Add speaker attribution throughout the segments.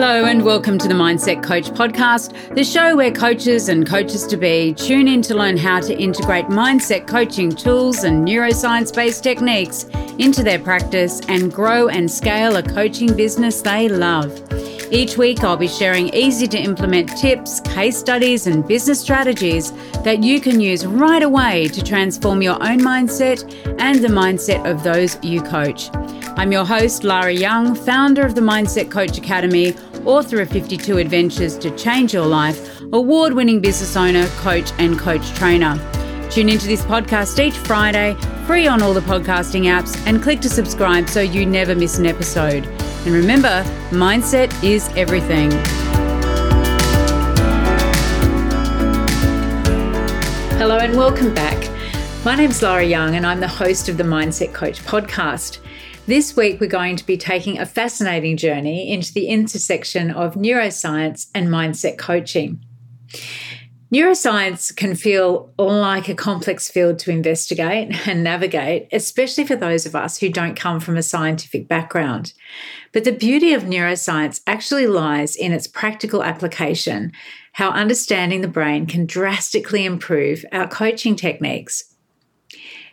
Speaker 1: Hello, and welcome to the Mindset Coach podcast, the show where coaches and coaches to be tune in to learn how to integrate mindset coaching tools and neuroscience based techniques into their practice and grow and scale a coaching business they love. Each week, I'll be sharing easy to implement tips, case studies, and business strategies that you can use right away to transform your own mindset and the mindset of those you coach. I'm your host, Laura Young, founder of the Mindset Coach Academy, author of 52 Adventures to Change Your Life, award winning business owner, coach, and coach trainer. Tune into this podcast each Friday, free on all the podcasting apps, and click to subscribe so you never miss an episode. And remember, mindset is everything. Hello and welcome back. My name's Laura Young, and I'm the host of the Mindset Coach podcast. This week, we're going to be taking a fascinating journey into the intersection of neuroscience and mindset coaching. Neuroscience can feel like a complex field to investigate and navigate, especially for those of us who don't come from a scientific background. But the beauty of neuroscience actually lies in its practical application, how understanding the brain can drastically improve our coaching techniques.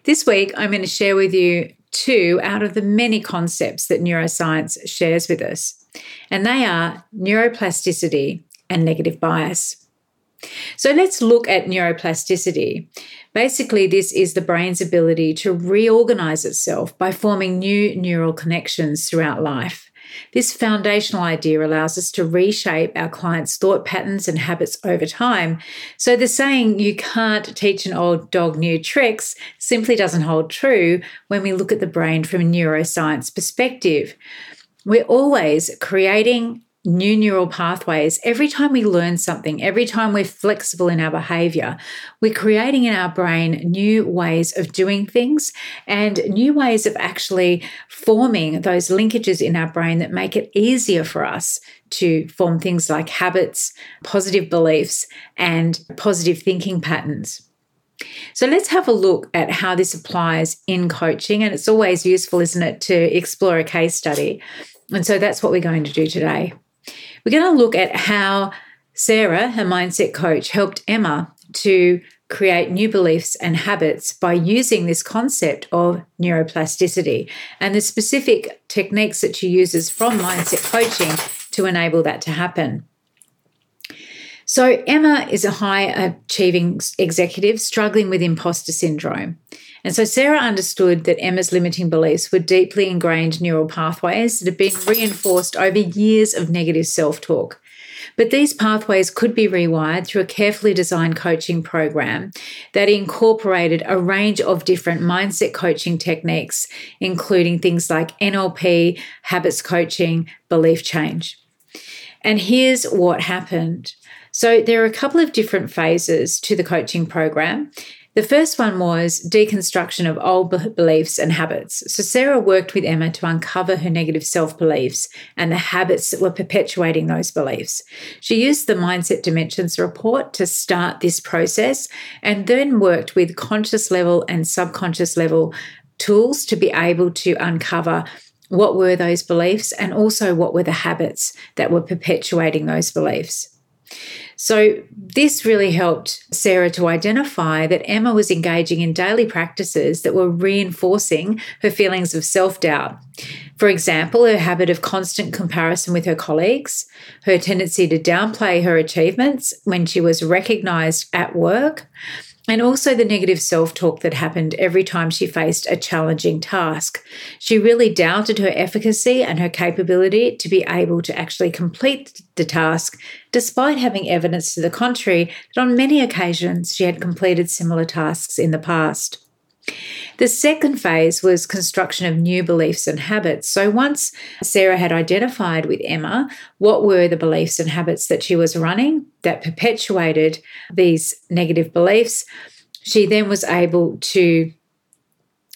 Speaker 1: This week, I'm going to share with you two out of the many concepts that neuroscience shares with us, and they are neuroplasticity and negative bias. So let's look at neuroplasticity. Basically, this is the brain's ability to reorganize itself by forming new neural connections throughout life. This foundational idea allows us to reshape our clients' thought patterns and habits over time. So, the saying, you can't teach an old dog new tricks, simply doesn't hold true when we look at the brain from a neuroscience perspective. We're always creating new neural pathways. Every time we learn something, every time we're flexible in our behavior, we're creating in our brain new ways of doing things and new ways of actually forming those linkages in our brain that make it easier for us to form things like habits, positive beliefs, and positive thinking patterns. So let's have a look at how this applies in coaching. And it's always useful, isn't it, to explore a case study. And so that's what we're going to do today. We're going to look at how Sarah, her mindset coach, helped Emma to create new beliefs and habits by using this concept of neuroplasticity and the specific techniques that she uses from mindset coaching to enable that to happen. So, Emma is a high achieving executive struggling with imposter syndrome. And so Sarah understood that Emma's limiting beliefs were deeply ingrained neural pathways that had been reinforced over years of negative self talk. But these pathways could be rewired through a carefully designed coaching program that incorporated a range of different mindset coaching techniques, including things like NLP, habits coaching, belief change. And here's what happened. So, there are a couple of different phases to the coaching program. The first one was deconstruction of old beliefs and habits. So, Sarah worked with Emma to uncover her negative self beliefs and the habits that were perpetuating those beliefs. She used the Mindset Dimensions report to start this process and then worked with conscious level and subconscious level tools to be able to uncover what were those beliefs and also what were the habits that were perpetuating those beliefs. So, this really helped Sarah to identify that Emma was engaging in daily practices that were reinforcing her feelings of self doubt. For example, her habit of constant comparison with her colleagues, her tendency to downplay her achievements when she was recognized at work, and also the negative self talk that happened every time she faced a challenging task. She really doubted her efficacy and her capability to be able to actually complete the task, despite having evidence to the contrary that on many occasions she had completed similar tasks in the past. The second phase was construction of new beliefs and habits. So once Sarah had identified with Emma what were the beliefs and habits that she was running that perpetuated these negative beliefs, she then was able to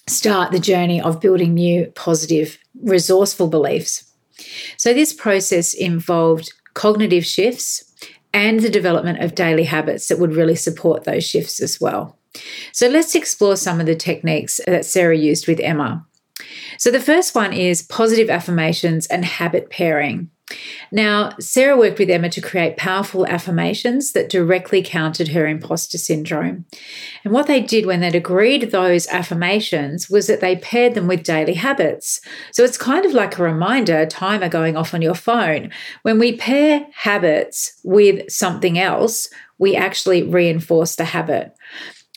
Speaker 1: start the journey of building new positive, resourceful beliefs. So this process involved cognitive shifts and the development of daily habits that would really support those shifts as well. So let's explore some of the techniques uh, that Sarah used with Emma. So the first one is positive affirmations and habit pairing. Now, Sarah worked with Emma to create powerful affirmations that directly countered her imposter syndrome. And what they did when they'd agreed those affirmations was that they paired them with daily habits. So it's kind of like a reminder, timer going off on your phone. When we pair habits with something else, we actually reinforce the habit.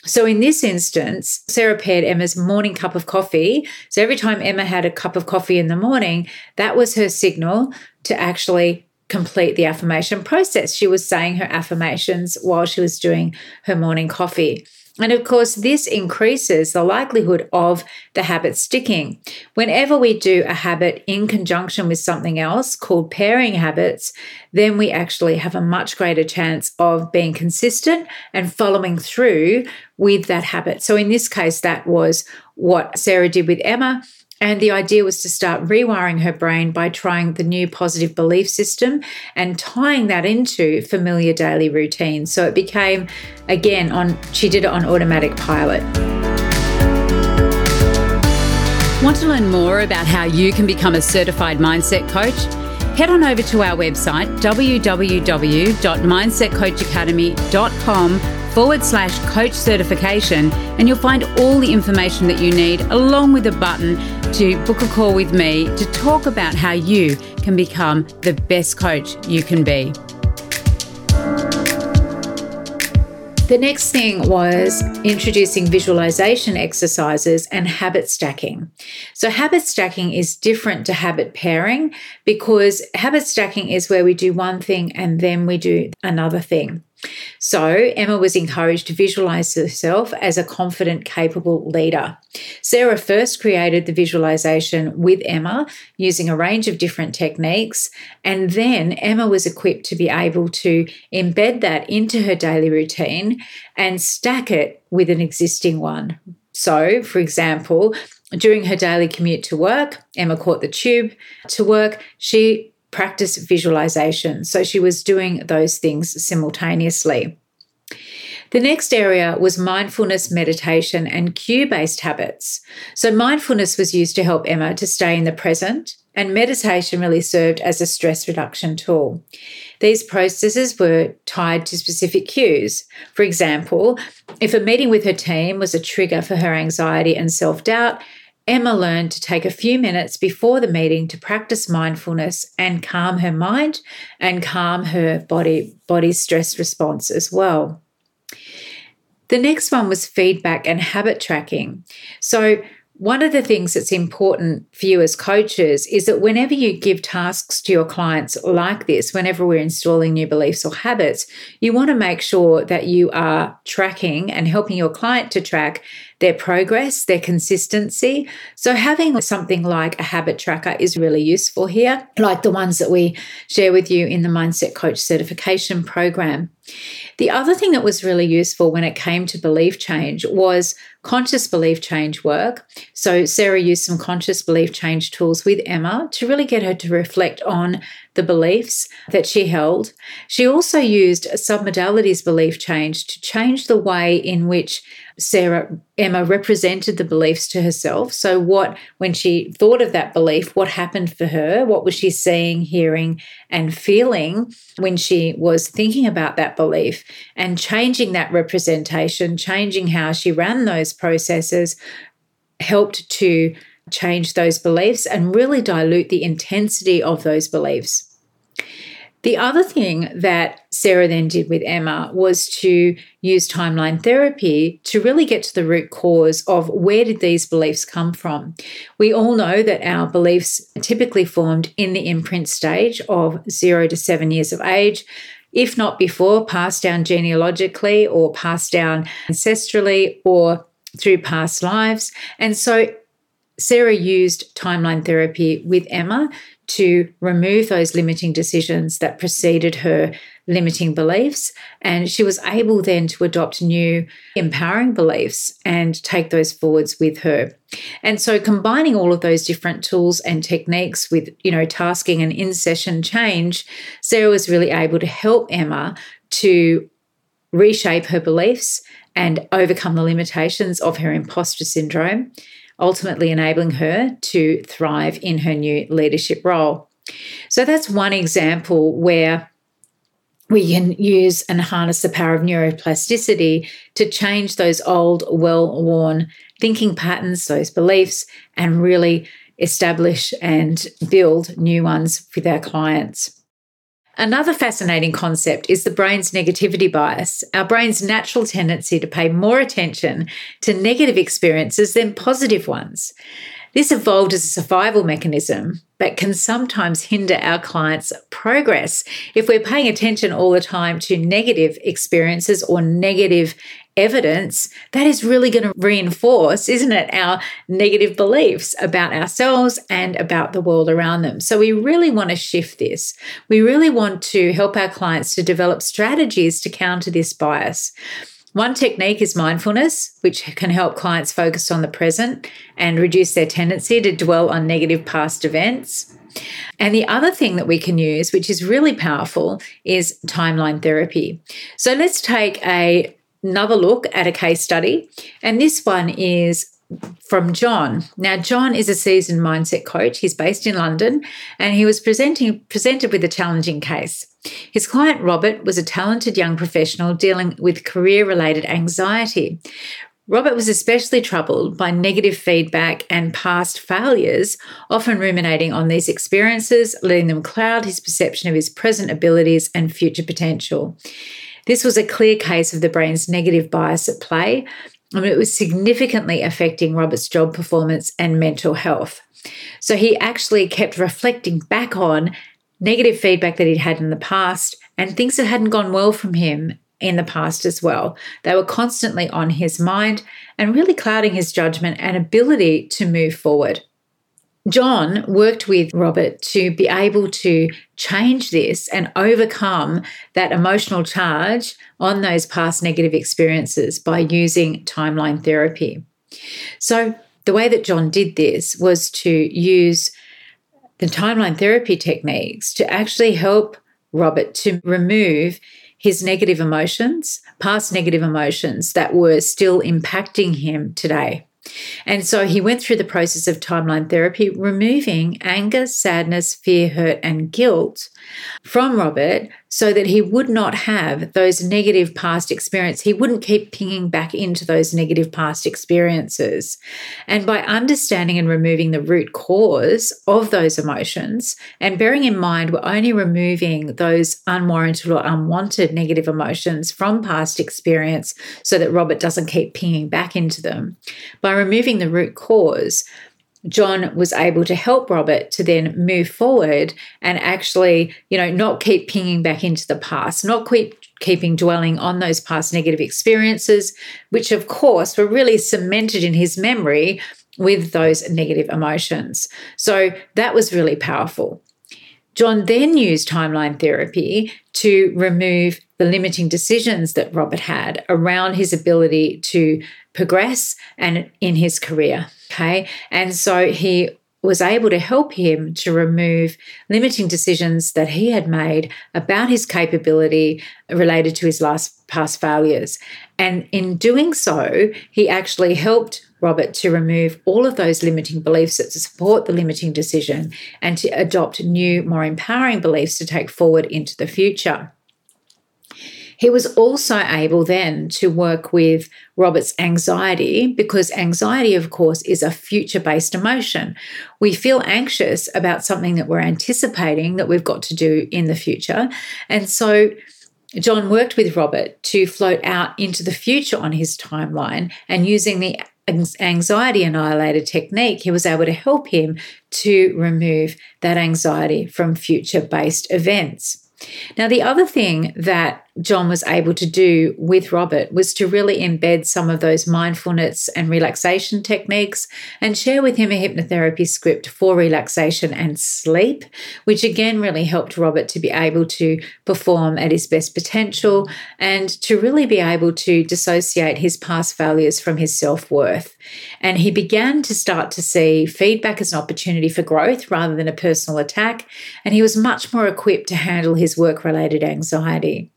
Speaker 1: So in this instance, Sarah paired Emma's morning cup of coffee. So every time Emma had a cup of coffee in the morning, that was her signal to actually complete the affirmation process. She was saying her affirmations while she was doing her morning coffee. And of course, this increases the likelihood of the habit sticking. Whenever we do a habit in conjunction with something else called pairing habits, then we actually have a much greater chance of being consistent and following through with that habit. So in this case, that was what Sarah did with Emma. And the idea was to start rewiring her brain by trying the new positive belief system and tying that into familiar daily routines. So it became, again, on she did it on automatic pilot.
Speaker 2: Want to learn more about how you can become a certified mindset coach? Head on over to our website www.mindsetcoachacademy.com forward slash coach certification, and you'll find all the information that you need, along with a button to book a call with me to talk about how you can become the best coach you can be.
Speaker 1: The next thing was introducing visualization exercises and habit stacking. So, habit stacking is different to habit pairing because habit stacking is where we do one thing and then we do another thing. So, Emma was encouraged to visualize herself as a confident, capable leader. Sarah first created the visualization with Emma using a range of different techniques, and then Emma was equipped to be able to embed that into her daily routine and stack it with an existing one. So, for example, during her daily commute to work, Emma caught the tube to work. She practice visualization. So she was doing those things simultaneously. The next area was mindfulness, meditation, and cue based habits. So, mindfulness was used to help Emma to stay in the present, and meditation really served as a stress reduction tool. These processes were tied to specific cues. For example, if a meeting with her team was a trigger for her anxiety and self doubt, Emma learned to take a few minutes before the meeting to practice mindfulness and calm her mind and calm her body body stress response as well. The next one was feedback and habit tracking. So one of the things that's important for you as coaches is that whenever you give tasks to your clients like this, whenever we're installing new beliefs or habits, you want to make sure that you are tracking and helping your client to track their progress, their consistency. So, having something like a habit tracker is really useful here, like the ones that we share with you in the Mindset Coach Certification Program. The other thing that was really useful when it came to belief change was conscious belief change work. So, Sarah used some conscious belief change tools with Emma to really get her to reflect on the beliefs that she held. She also used submodalities belief change to change the way in which Sarah Emma represented the beliefs to herself. So, what, when she thought of that belief, what happened for her? What was she seeing, hearing, and feeling when she was thinking about that belief? And changing that representation, changing how she ran those processes, helped to change those beliefs and really dilute the intensity of those beliefs. The other thing that Sarah then did with Emma was to use timeline therapy to really get to the root cause of where did these beliefs come from. We all know that our beliefs typically formed in the imprint stage of 0 to 7 years of age if not before, passed down genealogically or passed down ancestrally or through past lives. And so Sarah used timeline therapy with Emma to remove those limiting decisions that preceded her limiting beliefs. And she was able then to adopt new empowering beliefs and take those forwards with her. And so combining all of those different tools and techniques with, you know, tasking and in session change, Sarah was really able to help Emma to reshape her beliefs and overcome the limitations of her imposter syndrome ultimately enabling her to thrive in her new leadership role. So that's one example where we can use and harness the power of neuroplasticity to change those old, well worn thinking patterns, those beliefs, and really establish and build new ones with our clients. Another fascinating concept is the brain's negativity bias, our brain's natural tendency to pay more attention to negative experiences than positive ones. This evolved as a survival mechanism, but can sometimes hinder our clients' progress if we're paying attention all the time to negative experiences or negative evidence, that is really going to reinforce, isn't it, our negative beliefs about ourselves and about the world around them. So we really want to shift this. We really want to help our clients to develop strategies to counter this bias. One technique is mindfulness, which can help clients focus on the present and reduce their tendency to dwell on negative past events. And the other thing that we can use, which is really powerful, is timeline therapy. So let's take a another look at a case study. And this one is from John. Now, John is a seasoned mindset coach. He's based in London and he was presenting presented with a challenging case. His client Robert was a talented young professional dealing with career-related anxiety. Robert was especially troubled by negative feedback and past failures, often ruminating on these experiences, letting them cloud his perception of his present abilities and future potential. This was a clear case of the brain's negative bias at play, and it was significantly affecting Robert's job performance and mental health. So he actually kept reflecting back on negative feedback that he'd had in the past and things that hadn't gone well from him in the past as well. They were constantly on his mind and really clouding his judgment and ability to move forward. John worked with Robert to be able to change this and overcome that emotional charge on those past negative experiences by using timeline therapy. So, the way that John did this was to use the timeline therapy techniques to actually help Robert to remove his negative emotions, past negative emotions that were still impacting him today. And so he went through the process of timeline therapy, removing anger, sadness, fear, hurt, and guilt from Robert so that he would not have those negative past experiences. He wouldn't keep pinging back into those negative past experiences. And by understanding and removing the root cause of those emotions, and bearing in mind we're only removing those unwarranted or unwanted negative emotions from past experience so that Robert doesn't keep pinging back into them. By removing the root cause, John was able to help Robert to then move forward and actually, you know, not keep pinging back into the past, not keep keeping dwelling on those past negative experiences, which of course were really cemented in his memory with those negative emotions. So that was really powerful. John then used timeline therapy to remove the limiting decisions that Robert had around his ability to progress and in his career. Okay. And so he was able to help him to remove limiting decisions that he had made about his capability related to his last past failures. And in doing so, he actually helped Robert to remove all of those limiting beliefs that support the limiting decision and to adopt new, more empowering beliefs to take forward into the future. He was also able then to work with Robert's anxiety because anxiety, of course, is a future based emotion. We feel anxious about something that we're anticipating that we've got to do in the future. And so John worked with Robert to float out into the future on his timeline and using the anxiety annihilator technique, he was able to help him to remove that anxiety from future based events. Now, the other thing that John was able to do with Robert was to really embed some of those mindfulness and relaxation techniques and share with him a hypnotherapy script for relaxation and sleep, which again really helped Robert to be able to perform at his best potential and to really be able to dissociate his past failures from his self worth. And he began to start to see feedback as an opportunity for growth rather than a personal attack. And he was much more equipped to handle his work related anxiety.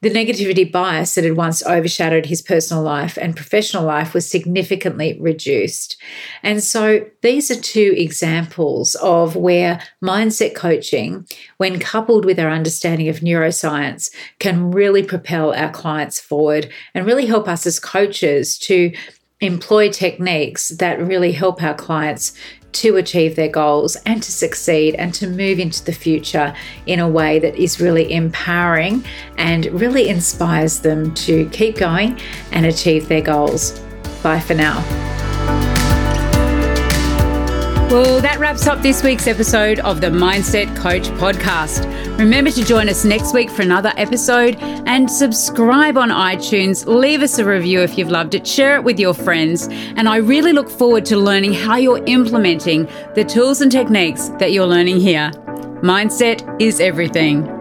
Speaker 1: The negativity bias that had once overshadowed his personal life and professional life was significantly reduced. And so these are two examples of where mindset coaching, when coupled with our understanding of neuroscience, can really propel our clients forward and really help us as coaches to employ techniques that really help our clients to achieve their goals and to succeed and to move into the future in a way that is really empowering and really inspires them to keep going and achieve their goals. Bye for now.
Speaker 2: Well, that wraps up this week's episode of the Mindset Coach podcast. Remember to join us next week for another episode and subscribe on iTunes. Leave us a review if you've loved it, share it with your friends. And I really look forward to learning how you're implementing the tools and techniques that you're learning here. Mindset is everything.